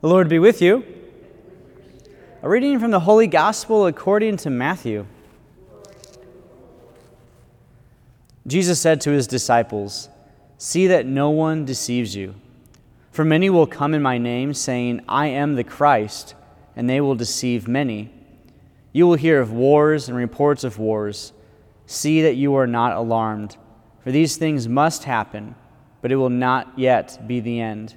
The Lord be with you. A reading from the Holy Gospel according to Matthew. Jesus said to his disciples, See that no one deceives you. For many will come in my name, saying, I am the Christ, and they will deceive many. You will hear of wars and reports of wars. See that you are not alarmed, for these things must happen, but it will not yet be the end.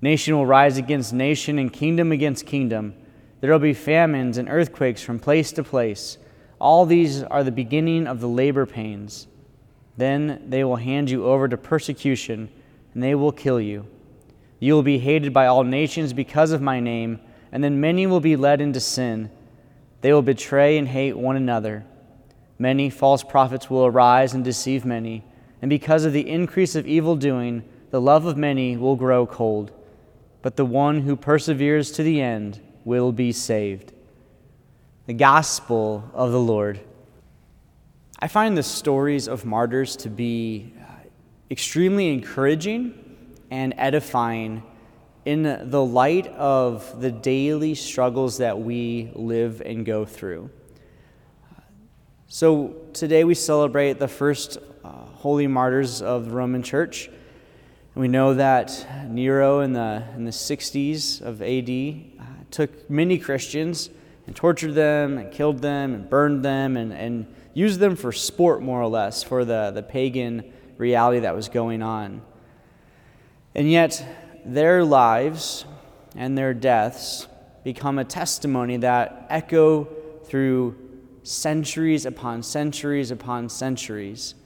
Nation will rise against nation and kingdom against kingdom. There will be famines and earthquakes from place to place. All these are the beginning of the labor pains. Then they will hand you over to persecution, and they will kill you. You will be hated by all nations because of my name, and then many will be led into sin. They will betray and hate one another. Many false prophets will arise and deceive many, and because of the increase of evil doing, the love of many will grow cold but the one who perseveres to the end will be saved. The Gospel of the Lord. I find the stories of martyrs to be uh, extremely encouraging and edifying in the light of the daily struggles that we live and go through. So, today we celebrate the first uh, holy martyrs of the Roman Church. We know that Nero in the, in the 60s of AD uh, took many Christians and tortured them and killed them and burned them and, and used them for sport, more or less, for the, the pagan reality that was going on. And yet, their lives and their deaths become a testimony that echo through centuries upon centuries upon centuries.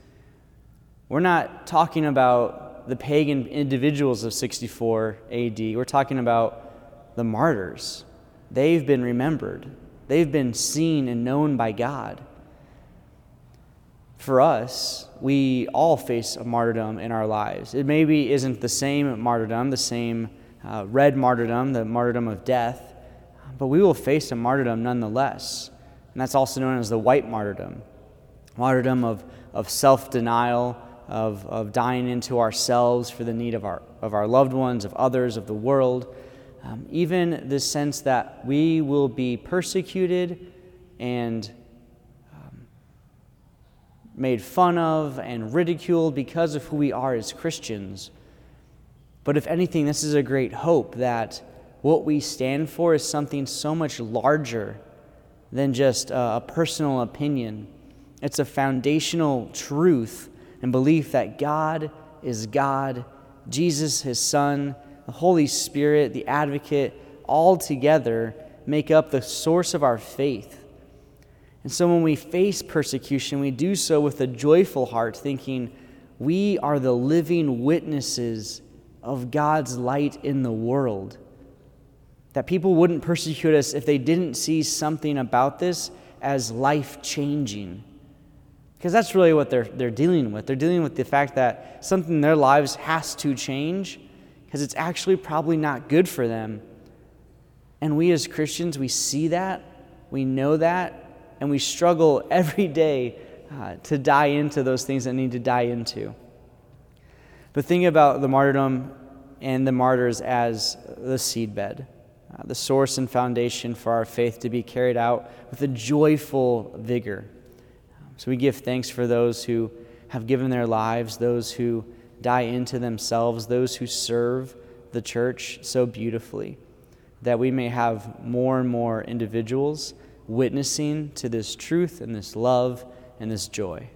We're not talking about the pagan individuals of 64 AD. We're talking about the martyrs. They've been remembered, they've been seen and known by God. For us, we all face a martyrdom in our lives. It maybe isn't the same martyrdom, the same uh, red martyrdom, the martyrdom of death, but we will face a martyrdom nonetheless. And that's also known as the white martyrdom martyrdom of, of self denial, of, of dying into ourselves for the need of our, of our loved ones, of others, of the world. Um, even the sense that we will be persecuted and um, made fun of and ridiculed because of who we are as Christians. But if anything, this is a great hope that what we stand for is something so much larger than just a, a personal opinion. It's a foundational truth and belief that God is God, Jesus, his Son, the Holy Spirit, the advocate, all together make up the source of our faith. And so when we face persecution, we do so with a joyful heart, thinking, we are the living witnesses of God's light in the world. That people wouldn't persecute us if they didn't see something about this as life changing. Because that's really what they're, they're dealing with. They're dealing with the fact that something in their lives has to change because it's actually probably not good for them. And we as Christians, we see that, we know that, and we struggle every day uh, to die into those things that need to die into. But think about the martyrdom and the martyrs as the seedbed, uh, the source and foundation for our faith to be carried out with a joyful vigor. So we give thanks for those who have given their lives, those who die into themselves, those who serve the church so beautifully, that we may have more and more individuals witnessing to this truth and this love and this joy.